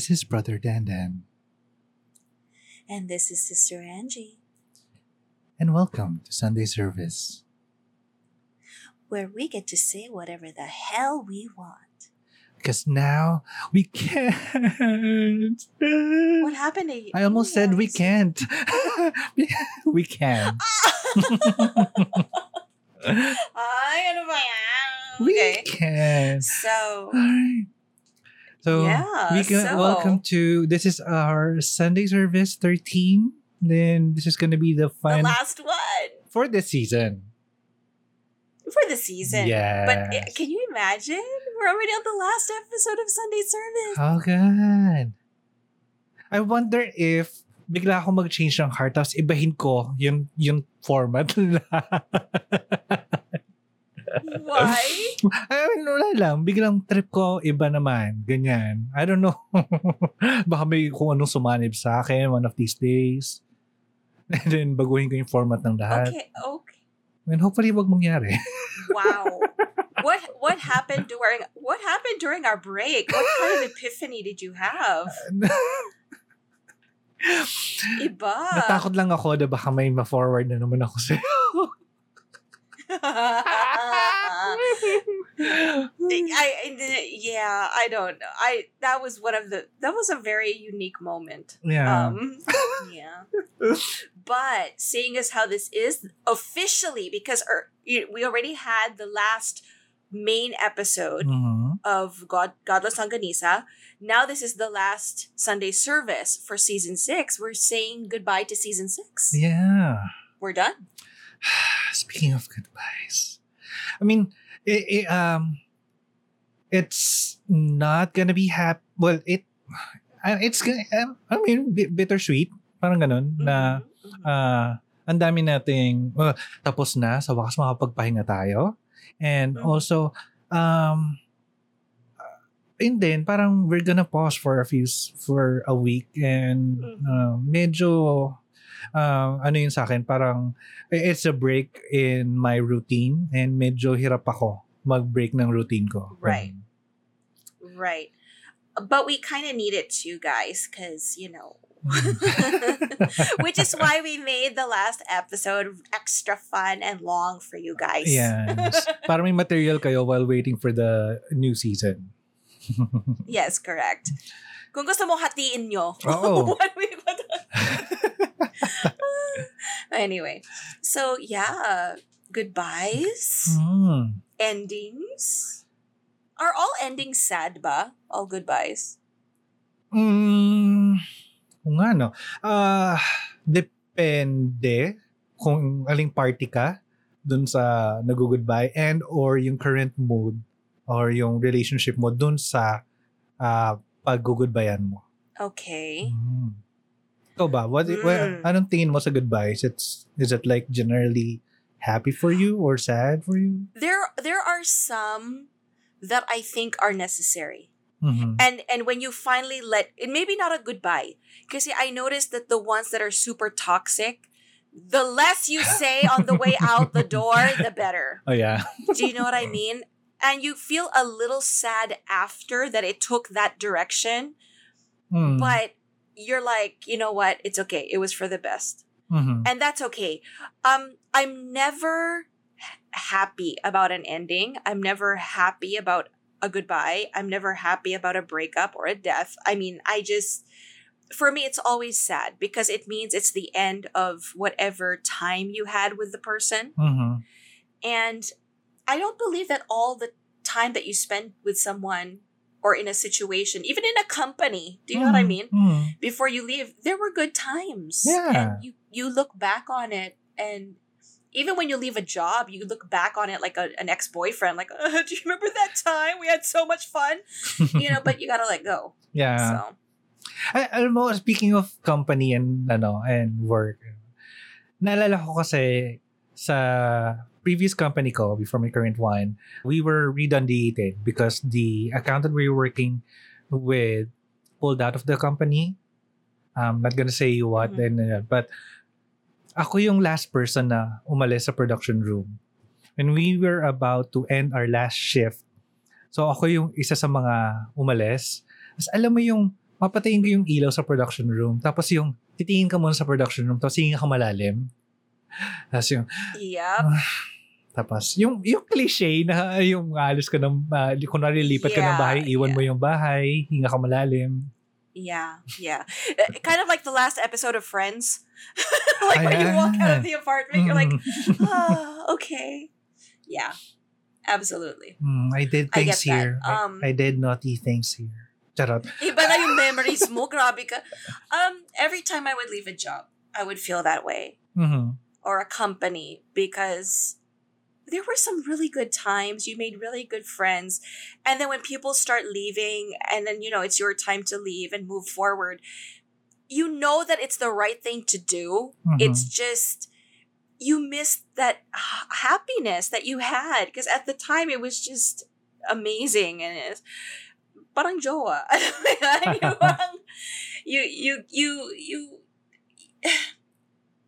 This is Brother Dan Dan, And this is Sister Angie, and welcome to Sunday service. where we get to say whatever the hell we want. Because now we can't. What happened to you? I almost said we can't. we can. Ay, ano ba yan? We Okay. can. So, Alright. So Yeah, we can so- welcome to this is our Sunday service 13. Then this is gonna be the the final last one for this season. for the season. Yes. But eh, can you imagine? We're already on the last episode of Sunday service. Oh God. I wonder if bigla ako mag-change ng heart tapos ibahin ko yung yung format. Why? I mean, wala lang. Biglang trip ko, iba naman. Ganyan. I don't know. Baka may kung anong sumanib sa akin one of these days. And then, baguhin ko yung format ng lahat. Okay, okay. And hopefully, wag mangyari. Wow. What what happened during what happened during our break? What kind of epiphany did you have? Iba. Natakot lang ako na baka may ma-forward na naman ako sa'yo. I, I yeah, I don't know. I that was one of the that was a very unique moment. yeah. Um yeah. But seeing as how this is officially because er, we already had the last main episode Mhm. of God Godless Longanisa. Now this is the last Sunday service for season 6. We're saying goodbye to season 6. Yeah. We're done. Speaking of goodbyes, I mean, it, it, um, it's not gonna be happy. Well, it, uh, it's gonna. I mean, bi- bittersweet. Parang ganun na. Mhm, mhm. ah ang dami nating well, tapos na sa wakas makapagpahinga tayo and Mhm. also um uh, and then parang we're gonna pause for a few for a week and uh, medyo uh, ano yun sa akin parang eh, it's a break in my routine and medyo hirap ako mag-break ng routine ko Right. Right. But we kind of need it too, guys, because, you know, which is why we made the last episode extra fun and long for you guys. yes para may material kayo while waiting for the new season yes, correct. Kung gusto mo hatiin nyo. One week. anyway, so yeah, goodbyes, Hmm. endings. Are all endings sad ba? All goodbyes? Mm, kung nga, no. Ah, depende kung aling party ka dun sa nag-goodbye and or yung current mood or yung relationship mo dun sa uh, pag-goodbyean mo. Okay. Mm. Ikaw ba? What, well, Mm. anong tingin mo sa goodbyes? It's, is it like generally happy for you or sad for you? There there are some that I think are necessary. Mhm. And and when you finally let it maybe not a goodbye. Because I noticed that the ones that are super toxic, the less you say on the way out the door, the better. Oh, yeah. Do you know what I mean? And you feel a little sad after that it took that direction, Mm. but you're like, you know what? It's okay. It was for the best. Mhm. And that's okay. Um I'm never happy about an ending. I'm never happy about a goodbye. I'm never happy about a breakup or a death. I mean, I just for me it's always sad because it means it's the end of whatever time you had with the person. Mhm. And I don't believe that all the time that you spend with someone or in a situation, even in a company, do you know what I Mhm. mean? Mhm. Before you leave, there were good times. Yeah. And you you look back on it and even when you leave a job, you look back on it like a, an ex-boyfriend, like, uh, do you remember that time we had so much fun? You know, but you gotta let go. yeah. So Ay, alam mo, speaking of company and ano and work, naalala ko kasi sa previous company ko, before my current one, we were redundated because the accountant we were working with pulled out of the company. I'm not gonna say what, Mhm. and, uh, but ako yung last person na umalis sa production room. When we were about to end our last shift, so ako yung isa sa mga umalis. Tapos alam mo yung papatayin ko yung ilaw sa production room. Tapos yung, titingin ka muna sa production room, tapos hinga ka malalim. Tapos yung, Yep. Tapos yung, yung cliche na yung alis ka ng, uh, kunwari lipat ka ng Yeah, bahay, iwan yeah. mo yung bahay, hinga ka malalim. Yeah, yeah. Uh, kind of like the last episode of Friends. like when you walk out of the apartment, you're like, ah, okay. Yeah, absolutely. Mm, I did things that. here. I- Um, I, did naughty things here. Charot. Iba na yung memories mo, grabe ka. Um, every time I would leave a job, I would feel that way. Mhm. Or a company because there were some really good times. You made really good friends. And then when people start leaving and then, you know, it's your time to leave and move forward, you know that it's the right thing to do. Mhm. It's just you miss that h- happiness that you had because at the time it was just amazing and it's parang jowa. You you you you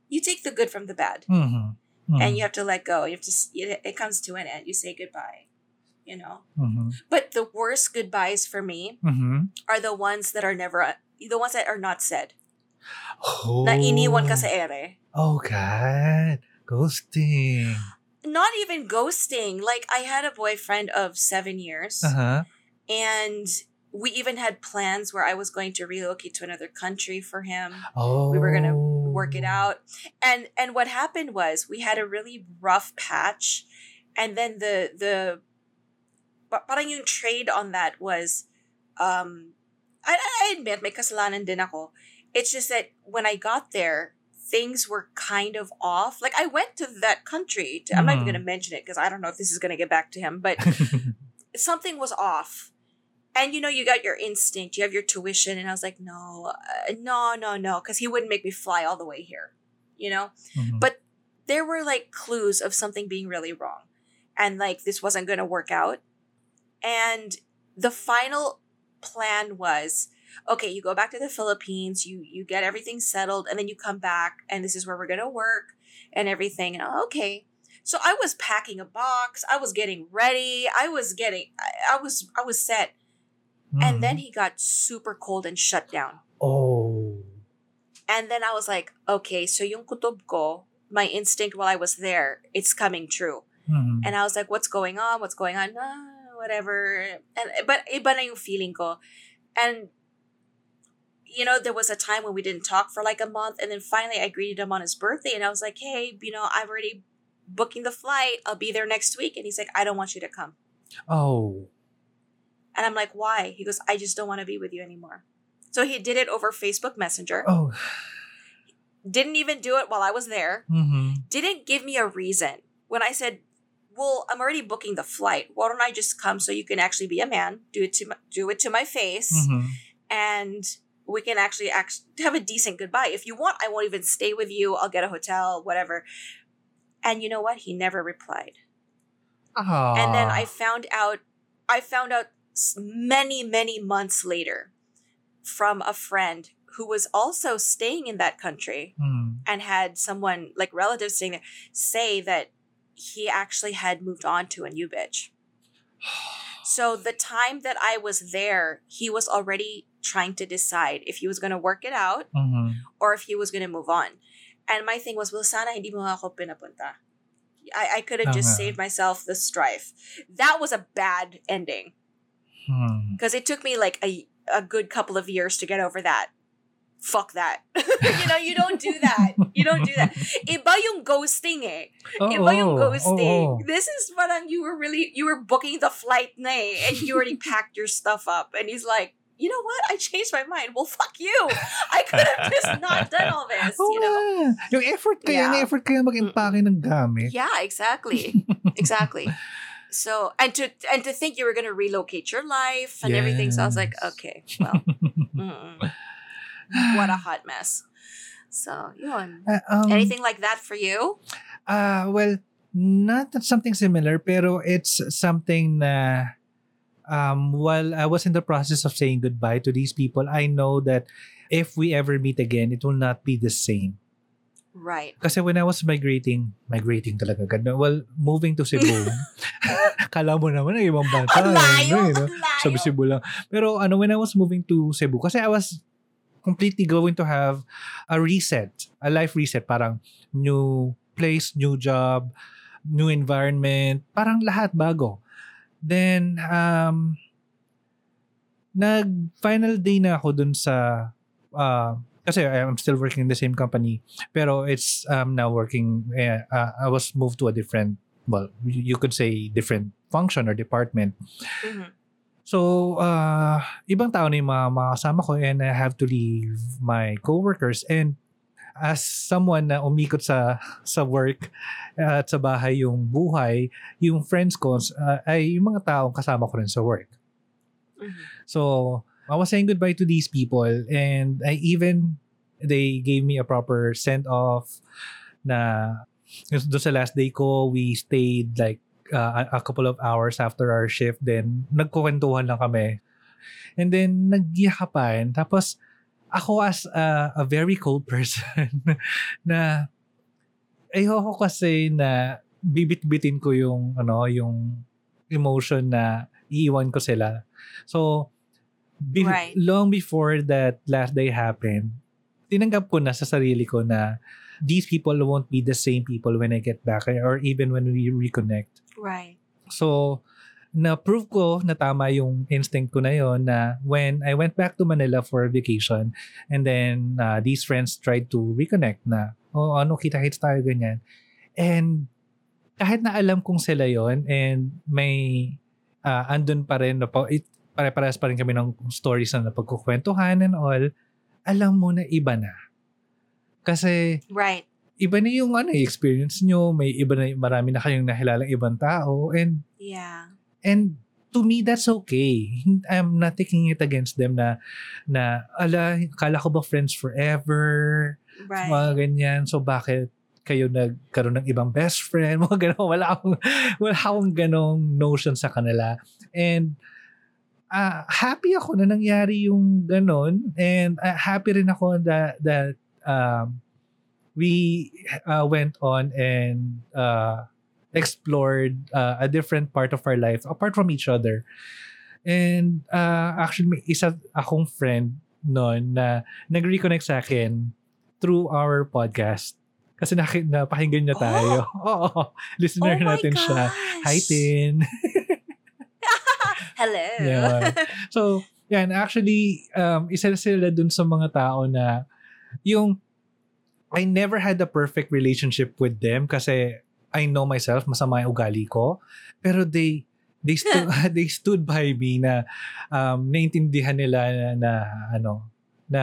you take the good from the bad Mhm. Mhm. and you have to let go. You have to it, comes to an end. You say goodbye. You know. Mhm. But the worst goodbyes for me Mhm. are the ones that are never the ones that are not said. Oh. Na iniwan ka sa ere. Oh, God. Ghosting. not even ghosting. Like I had a boyfriend of seven years, Uh-huh. and we even had plans where I was going to relocate to another country for him. Oh. We were gonna Work it out, and and what happened was we had a really rough patch, and then the the, pa- parang yung trade on that was, um, I, I admit may kasalanan din ako. It's just that when I got there, things were kind of off. Like I went to that country. To, I'm not even Mhm. going to mention it because I don't know if this is going to get back to him, but something was off. And you know, you got your instinct, you have your tuition, and I was like, no, uh, no, no, no, because he wouldn't make me fly all the way here, you know. Mhm. But there were like clues of something being really wrong, and like this wasn't going to work out. And the final plan was, okay, you go back to the Philippines, you you get everything settled, and then you come back, and this is where we're going to work and everything. And I'm, okay, so I was packing a box, I was getting ready, I was getting, I, I was, I was set. And then Mhm. he got super cold and shut down. Oh. And then I was like, okay, so yung kutob ko, my instinct while I was there, it's coming true. Mhm. And I was like, what's going on? What's going on? Ah, whatever. And but iba na yung feeling ko. And you know, there was a time when we didn't talk for like a month, and then finally I greeted him on his birthday, and I was like, hey, you know, I've already booking the flight. I'll be there next week. And he's like, I don't want you to come. Oh. And I'm like, why? He goes, I just don't want to be with you anymore. So he did it over Facebook Messenger. Oh. Didn't even do it while I was there. Mhm. Didn't give me a reason. When I said, well, I'm already booking the flight. Why don't I just come so you can actually be a man? Do it to my, do it to my face, Mhm. and we can actually act, have a decent goodbye. If you want, I won't even stay with you. I'll get a hotel, whatever. And you know what? He never replied. Ah. and then I found out I found out many many months later from a friend who was also staying in that country Mm. and had someone like relatives staying there say that he actually had moved on to a new bitch. So the time that I was there, he was already trying to decide if he was going to work it out Mhm. or if he was going to move on. And my thing was, well, sana hindi mo ako pinapunta. I, I could have just saved myself the strife. That was a bad ending Hmm. because it took me like a, a good couple of years to get over that. Fuck that. you know, you don't do that. You don't do that. Iba yung ghosting eh. Iba yung ghosting. This is parang you were really, you were booking the flight na eh, and you already packed your stuff up. And he's like, you know what? I changed my mind. Well, fuck you. I could have just not done all this, you know? Yung effort kayo, Yeah. effort kayo mag-impake ng gamit. Yeah, exactly. exactly. So and to and to think you were gonna relocate your life and everything. So I was like, okay, well, what a hot mess. So yun. Ah, um, Anything like that for you? Ah, well, not something similar, pero it's something na um, while I was in the process of saying goodbye to these people, I know that if we ever meet again, it will not be the same. Right. Kasi when I was migrating, migrating talaga. Ganda. Well, moving to Cebu, kala mo naman ay ibang bata. Ang layo! ano eh? Ang layo! Sabi Cebu lang. Pero ano, when I was moving to Cebu, kasi I was completely going to have a reset, a life reset. Parang new place, new job, new environment, parang lahat bago. Then, um, nag-final day na ako dun sa, uh, kasi I'm still working in the same company, pero it's um, now working, eh, uh, I was moved to a different, well, you could say different function or department. Mhm. So, uh, ibang tao na yung mga, mga kasama ko and I have to leave my coworkers and as someone na umikot sa sa work uh, at sa bahay yung buhay, yung friends ko uh, ay yung mga taong kasama ko rin sa work. Mhm. So, I was saying goodbye to these people and I even they gave me a proper send off na doon sa last day ko, we stayed like uh, a, a couple of hours after our shift then nagkukwentuhan lang kami. And then nagyakapan tapos ako as a, a very cold person na ayoko kasi na bibit-bitin ko yung ano yung emotion na iiwan ko sila. So be- Right. long before that last day happened, tinanggap ko na sa sarili ko na these people won't be the same people when I get back or even when we reconnect. Right. So, na-prove ko na tama yung instinct ko na yon na when I went back to Manila for vacation and then uh, these friends tried to reconnect na, oh ano, kita-kits tayo ganyan. And kahit na alam kong sila yon and may uh, andun pa rin, it, pare-parehas pa rin kami ng stories na napagkukwentuhan and all, alam mo na iba na. Kasi Right. iba na yung ano, experience nyo, may iba na, marami na kayong nahilalang ibang tao and Yeah. And to me, that's okay. I'm not taking it against them na, na ala, kala ko ba friends forever? Right. Mga ganyan. So, bakit kayo nagkaroon ng ibang best friend? Mga ganun. Wala akong, wala akong ganong notion sa kanila. And, ah happy ako na nangyari yung ganon. And ah, happy rin ako that, that um, we uh, went on and uh, explored uh, a different part of our life apart from each other. And uh, actually, may isa akong friend noon na nag-reconnect sa akin through our podcast. Kasi naki- napakinggan niya tayo. Oo. Listener oh natin siya. gosh. Hi, Tin. Hello. Yeah. So, yan. Actually, um, isa sila dun sa mga tao na yung I never had a perfect relationship with them kasi I know myself, masama yung ugali ko. Pero they they stood they stood by me na um, naintindihan nila na, na ano na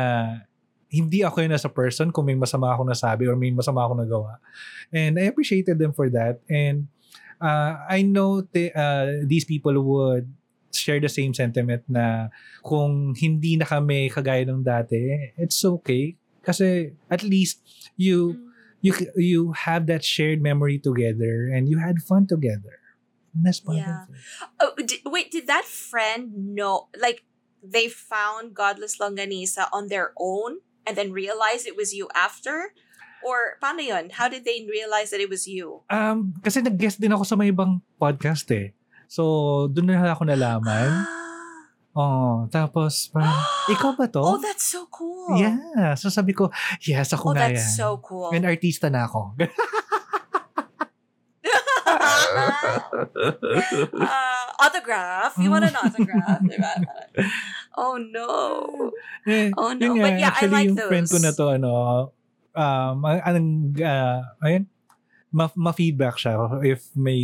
hindi ako yun as a person kung may masama ako nasabi or may masama ako nagawa. And I appreciated them for that. And uh, I know the, uh, these people would share the same sentiment na kung hindi na kami kagaya ng dati, it's okay. Kasi at least you Mm. you you have that shared memory together and you had fun together. And that's part Yeah. of it. Oh, di- wait, did that friend know? Like, they found Godless Longanisa on their own and then realized it was you after? Or paano yun? How did they realize that it was you? Um, kasi nag-guest din ako sa may ibang podcast eh. So, doon na ako nalaman. Oh, tapos parang, ikaw ba to? Oh, that's so cool. Yeah. So sabi ko, yes, ako Oh, nga that's yan. so cool. And artista na ako. uh, autograph. You want an autograph? diba? Oh no. Eh, Oh no. nga, But yeah, I like yung those. friend ko na to, ano, um, ang, anong, uh, ayun, ma- ma-feedback siya if may,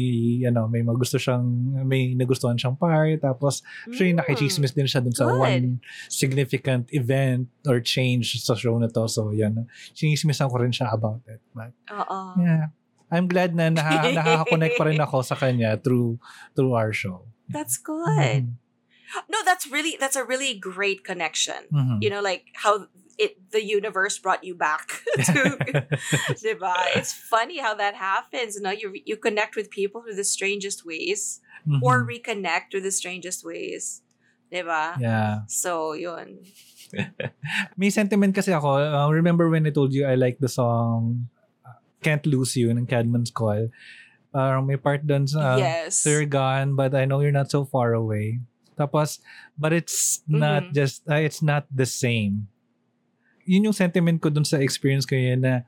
ano, may magusto siyang, may nagustuhan siyang part, tapos, Mm. nakichismis din siya dun sa Good. one significant event or change sa show na to. So, yan. Chinismisan ko rin siya about it. But, Oo. yeah. I'm glad na naha- nakaka-connect pa rin ako sa kanya through through our show. That's good. Mhm. No, that's really that's a really great connection. Mhm. You know, like how it the universe brought you back to diba? It's funny how that happens. You know, you you connect with people through the strangest ways Mhm. or reconnect through the strangest ways. Diba? yeah. So, yun. May sentiment kasi ako. Uh, remember when I told you I like the song Can't Lose You ng Caedmon's Call. Parang may part doon sa yes. So you're gone, but I know you're not so far away. Tapos, but it's not Mhm. just, uh, it's not the same. Yun yung sentiment ko dun sa experience ko yun na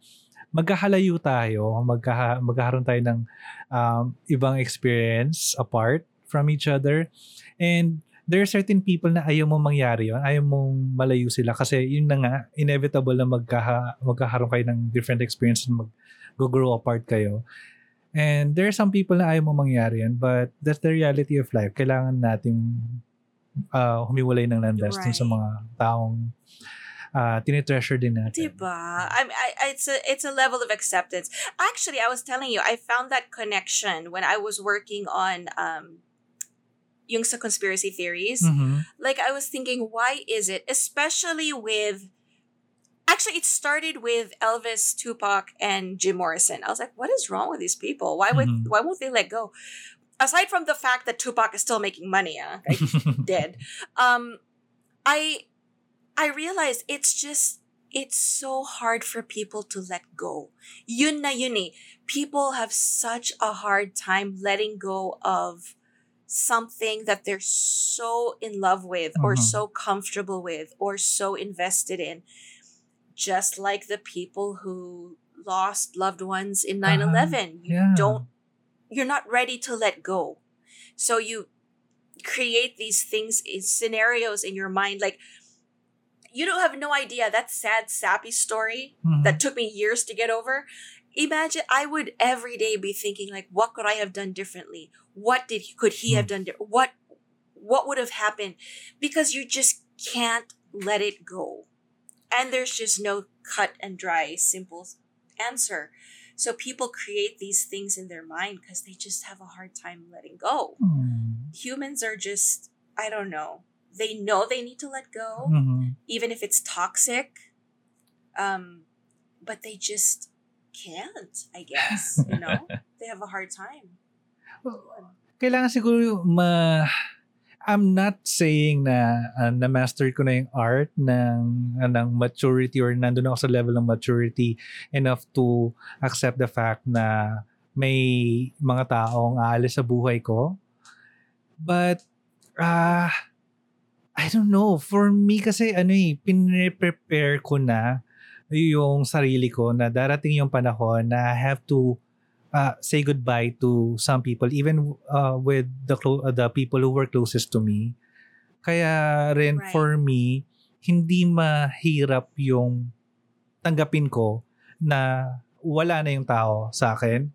magkahalayo tayo, magkaha, magkakaroon tayo ng um, ibang experience apart from each other. And there are certain people na ayaw mo mangyari yun, ayaw mong malayo sila kasi yun na nga, inevitable na magkaha, magkakaroon kayo ng different experiences, mag-grow apart kayo. And there are some people na ayaw mo mangyari yan, but that's the reality of life. Kailangan nating uh, humiwalay ng landas dun sa Right. mga taong uh, tinitreasure din natin. Diba? I, I, it's a it's a level of acceptance. Actually, I was telling you, I found that connection when I was working on um, yung sa conspiracy theories. Mhm. Like I was thinking, why is it, especially with actually it started with Elvis, Tupac, and Jim Morrison. I was like, what is wrong with these people? Why would Mhm. why won't they let go? Aside from the fact that Tupac is still making money, ah, like dead. Um, I I realize it's just it's so hard for people to let go. Yun na yun eh. People have such a hard time letting go of something that they're so in love with or Mhm. so comfortable with or so invested in. Just like the people who lost loved ones in 9-11. You yeah. don't you're not ready to let go. So you create these things in scenarios in your mind like you don't have no idea that sad sappy story Mhm. that took me years to get over. Imagine i would every day be thinking like what could i have done differently? What did he, could he have done di- what what would have happened? Because you just can't let it go. And there's just no cut and dry simple answer. So people create these things in their mind because they just have a hard time letting go. Mm. humans are just i don't know they know they need to let go Mhm. even if it's toxic um but they just can't i guess you know they have a hard time kailangan siguro ma I'm not saying na uh, na-master ko na yung art ng, uh, ng maturity or nandun ako sa level ng maturity enough to accept the fact na may mga taong aalis sa buhay ko. But, ah, I don't know. For me kasi, ano eh, pinre-prepare ko na yung sarili ko na darating yung panahon na I have to uh, say goodbye to some people even uh, with the clo- uh, the people who were closest to me. Kaya rin Right. for me hindi mahirap yung tanggapin ko na wala na yung tao sa akin.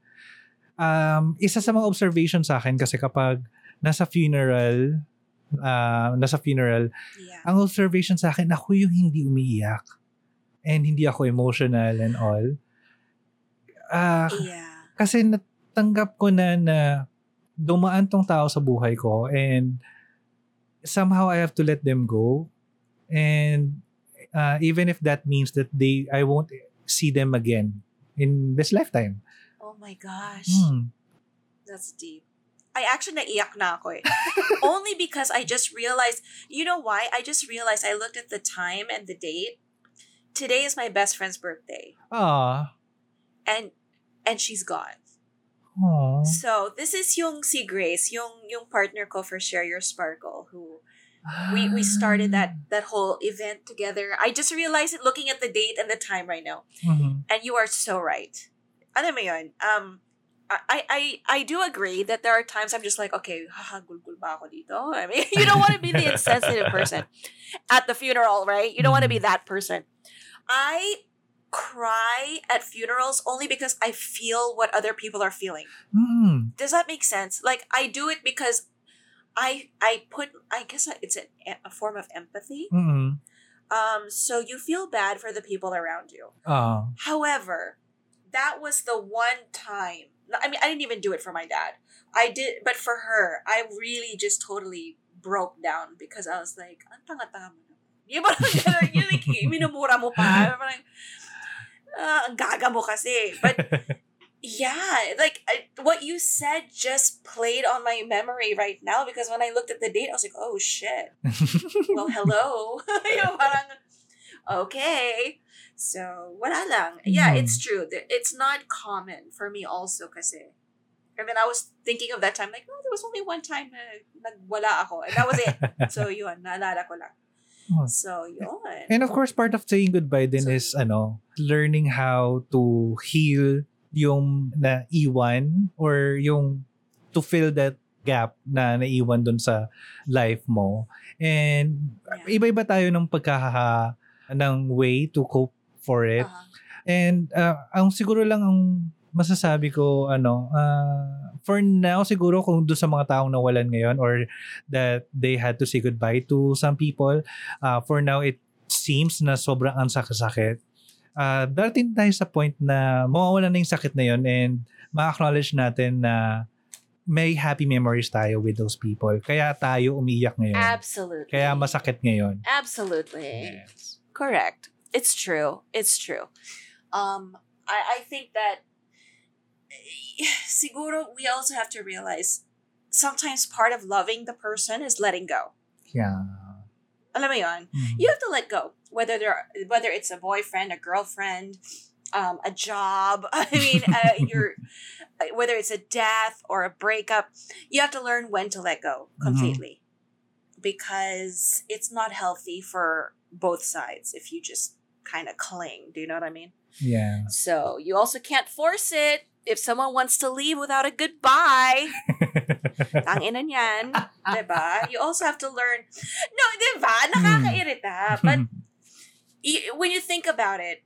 Um, isa sa mga observation sa akin kasi kapag nasa funeral, uh, nasa funeral, yeah ang observation sa akin, ako yung hindi umiiyak. And hindi ako emotional and all. Ah, yeah kasi natanggap ko na na dumaan tong tao sa buhay ko and somehow I have to let them go. And uh, even if that means that they I won't see them again in this lifetime. oh my gosh Hmm. that's deep I actually naiyak na ako eh. Only because I just realized, you know why? I just realized I looked at the time and the date. Today is my best friend's birthday Ah. and and she's gone. Aw. So this is yung si Grace, yung yung partner ko for Share Your Sparkle, who we we started that that whole event together. I just realized it looking at the date and the time right now. Mhm. And you are so right. Mo yun, um, I, I, I do agree that there are times I'm just like, okay, hahagulgul ba ako dito? I mean, you don't want to be the insensitive person at the funeral, right? You don't want to be that person. I cry at funerals only because I feel what other people are feeling. Mm. Does that make sense? Like I do it because I I put I guess it's a, a form of empathy. Mm. Um, so you feel bad for the people around you. Ah. However, that was the one time. I mean, I didn't even do it for my dad. I did, but for her, I really just totally broke down because I was like, ang tanga-tanga mo. Yung parang gano'n, yung like, minumura mo pa. Parang, ah, ang gaga mo kasi. But yeah, like I, what you said just played on my memory right now because when I looked at the date, I was like, oh shit. Well, hello. yung parang, okay. So, wala lang. Yeah, Mm. it's true. It's not common for me also kasi. I mean, I was thinking of that time, like, oh, there was only one time na nagwala ako. And that was it. so, yun, naalala ko lang. Oh. So, yun. And of course, part of saying goodbye din So- is ano, learning how to heal yung naiwan or yung to fill that gap na naiwan dun sa life mo. And Yeah. iba-iba tayo ng pagkaka ng way to cope for it. Uh-huh. And uh, ang siguro lang ang masasabi ko ano uh, for now siguro kung do sa mga taong nawalan ngayon or that they had to say goodbye to some people uh, for now it seems na sobrang ang sakit uh, darating tayo sa point na mawawala na yung sakit na yun and ma-acknowledge natin na may happy memories tayo with those people. Kaya tayo umiiyak ngayon. Absolutely. Kaya masakit ngayon. Absolutely. Correct. It's true. It's true. Um, I, I think that eh, siguro we also have to realize sometimes part of loving the person is letting go. Yeah. Alam mo? Mhm. You have to let go. Whether they're whether it's a boyfriend, a girlfriend, um, a job. I mean, uh, you're whether it's a death or a breakup, you have to learn when to let go completely, because it's not healthy for both sides if you just kind of cling. Do you know what I mean? Yeah. So you also can't force it. If someone wants to leave without a goodbye, ang ina niyan, diba? You also have to learn. No, diba? Nakakairita. But y- when you think about it,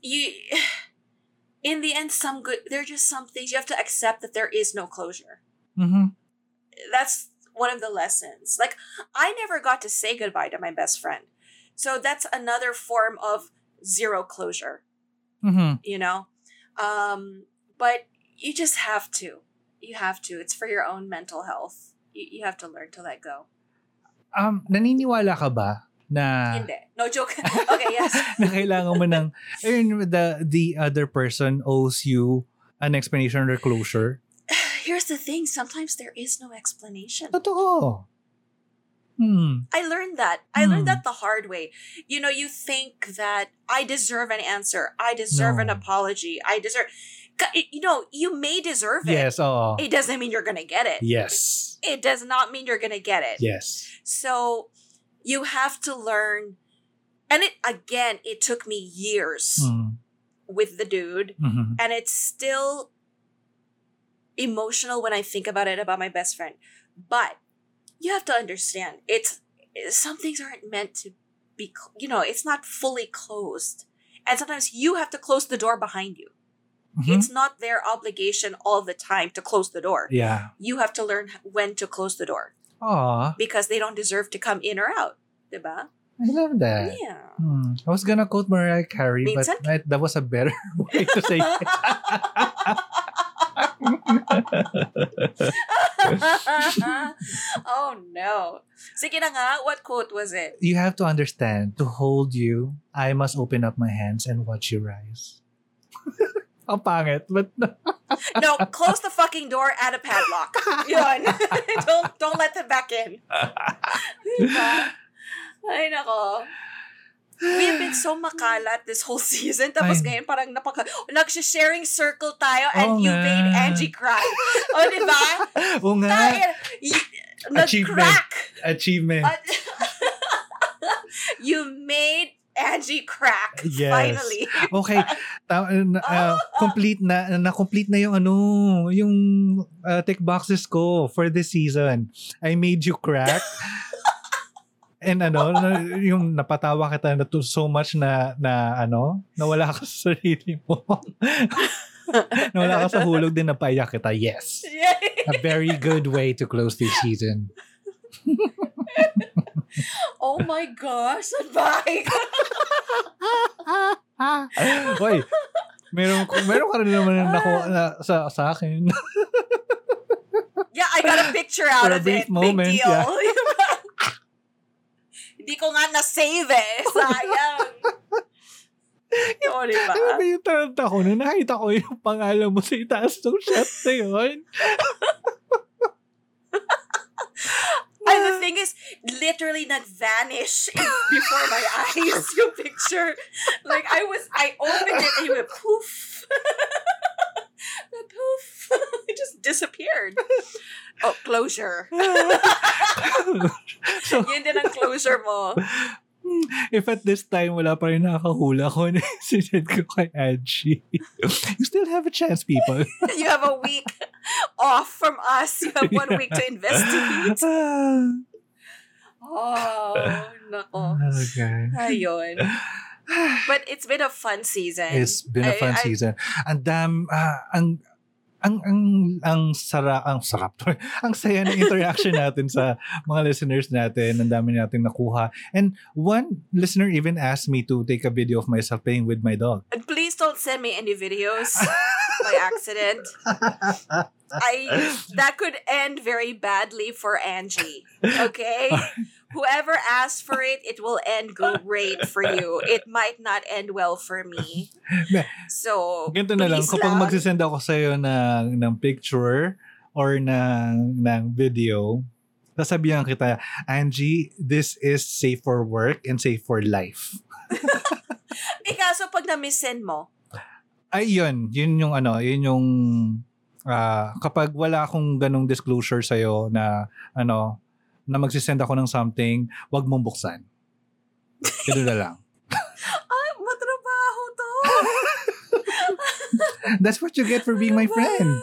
you in the end some good there are just some things you have to accept that there is no closure. Mhm. That's one of the lessons. Like I never got to say goodbye to my best friend. So that's another form of zero closure, Mhm. you know? Um but you just have to. You have to. It's for your own mental health. You, you have to learn to let go. Um, naniniwala ka ba na Hindi. No joke. okay, yes. na kailangan mo ng ayun, the the other person owes you an explanation or closure? Here's the thing. Sometimes there is no explanation. Totoo. Hmm. I learned that. I learned Hmm. that the hard way. You know, you think that I deserve an answer. I deserve an apology. I deserve. You know, you may deserve it. Yes, oo. It doesn't mean you're gonna get it. Yes. It does not mean you're gonna get it. Yes. So you have to learn. And it again, it took me years Hmm. with the dude, Mhm. and it's still emotional when I think about it about my best friend. But you have to understand, it's some things aren't meant to be. You know, it's not fully closed, and sometimes you have to close the door behind you. Mhm. It's not their obligation all the time to close the door. Yeah. You have to learn when to close the door Aw, because they don't deserve to come in or out. Diba? I love that. Yeah. Hmm. I was gonna quote Mariah Carey, but Minsan- I- that was a better way to say it. oh no. Sige na nga, what quote was it? you have to understand, to hold you, I must open up my hands and watch you rise. Ang pangit, but No, close the fucking door, add a padlock. Yun. don't don't let them back in. Diba? Ay nako. We have been so makalat this whole season. Tapos Ay. ngayon parang napaka... Nag-sharing circle tayo and Oo you nga. made Angie cry. O, di ba? Oo nga, y- Achievement. achievement. You made Angie crack. Yes. Finally. Okay, ta- uh, complete na na-complete na yung ano, yung uh, tick boxes ko for this season. I made you crack. And ano, na, yung napatawa kita na to so much na na ano, nawala ka sa sarili mo. nawala ka sa hulog din napaiyak kita. Yes. Yay. A very good way to close this season. Oh my gosh. Bye. Hoy, meron, meron ka rin naman na, na, sa, sa akin. Yeah, I got a picture out For a of brief it. moment, Big deal. yeah. Hindi ko nga na-save eh. Sayang. O, di ba? Ano ba yung taranta ko na nakita ko yung pangalan mo sa itaas ng shot na yun? And the thing is, literally nag-vanish before my eyes yung picture. Like, I was, I opened it and it went poof. the poof. it just disappeared. Oh, closure. so, Yun din ang closure mo. if at this time wala pa rin nakakahula ko na sinend ko kay Angie, you still have a chance, people. You have a week off from us. You have one week to investigate. Oh, nako. okay. Ayun. But it's been a fun season. It's been a fun I- season. Ang dam, ah, ang ang ang ang sara ang sarap ang saya ng interaction natin sa mga listeners natin. Ang dami natin nakuha. And one listener even asked me to take a video of myself playing with my dog. And please don't send me any videos by accident. I that could end very badly for Angie. Okay? Whoever asks for it, it will end great for you. It might not end well for me. So, Ganito na lang, kapag lang. magsisend ako sa'yo ng, ng picture or ng, ng video, sasabihan kita, Angie, this is safe for work and safe for life. Eh, kaso pag na-missend mo, Ay, yun. Yun yung ano, yun yung ah, kapag wala akong ganong disclosure sa'yo na ano, na magsisend ako ng something, wag mong buksan. Ganun na lang. ah, matrabaho to. That's what you get for being my friend.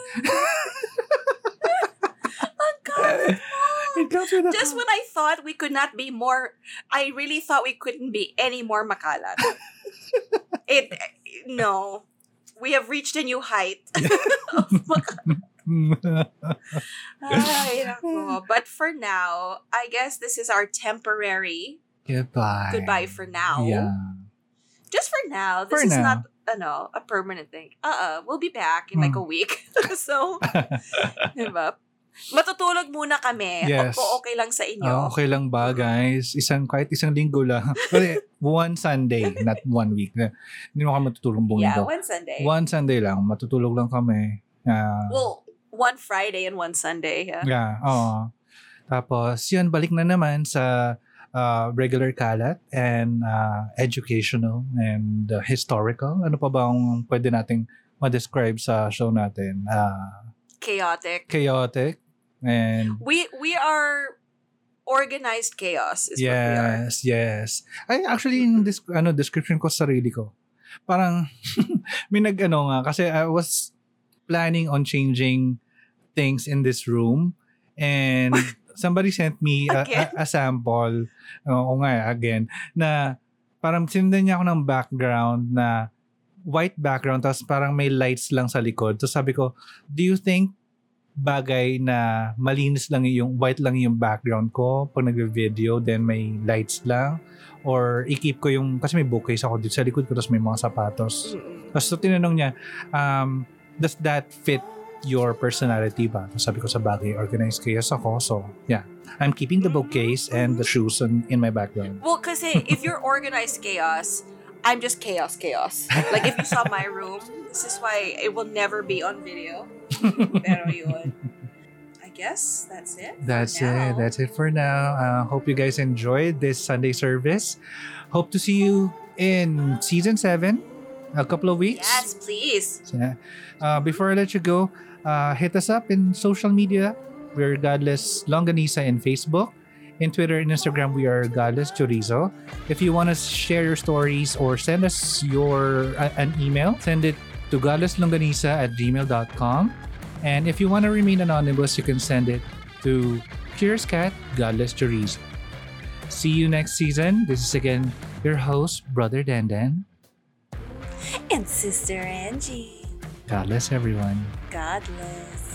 Ang kapit It comes with a Just when I thought we could not be more, I really thought we couldn't be any more makalat. it, no. We have reached a new height. Ay, nako. But for now, I guess this is our temporary Goodbye. goodbye for now. Yeah. Just for now. This For is now. not ano, a permanent thing. Uh-uh. We'll be back in like a Hmm. week. so, diba? Matutulog muna kami. Yes. O, okay lang sa inyo. Ah, okay lang ba, guys? Isang, kahit isang linggo lang. Kasi one Sunday, not one week. Hindi mo kami matutulog buong yeah, linggo. one Sunday. One Sunday lang. Matutulog lang kami. Ah, Well, one Friday and one Sunday. Yeah. yeah, oo. Tapos, yun, balik na naman sa ah, regular kalat and ah, educational and ah, historical. Ano pa ba ang pwede nating ma-describe sa show natin? Ah, Chaotic. chaotic and We we are organized chaos is what we are. Yes, yes. Ay, actually, in this, ano, description ko sa sarili ko, parang, may nag-ano nga, kasi I was planning on changing things in this room, and somebody sent me a, a, a sample, oo nga, again, na parang sinundan niya ako ng background na white background, tapos parang may lights lang sa likod. Tapos sabi ko, do you think bagay na malinis lang yung white lang yung background ko pag nagve-video then may lights lang? Or i-keep ko yung kasi may bookcase ako dito sa likod ko tapos may mga sapatos. Tapos so, tinanong niya um, does that fit your personality ba sabi ko sa bagay organized chaos ako so yeah I'm keeping the bookcase and the shoes on, in my background Well, kasi if you're organized chaos, I'm just chaos chaos. Like if you saw my room, this is why it will never be on video. Pero yun. I guess that's it. That's it. That's it for now. Uh, hope you guys enjoyed this Sunday service. Hope to see you in season seven, a couple of weeks. Yes, please. Yeah. Uh, before I let you go, uh, hit us up in social media. We're Godless Longanisa in Facebook. In Twitter and Instagram, we are Godless Chorizo. If you want to share your stories or send us your uh, an email, send it to godlesslonganisa at gmail.com. And if you want to remain anonymous, you can send it to Curious Cat Godless Chorizo. See you next season. This is again your host, Brother Dandan. And Sister Angie. God bless everyone. God bless.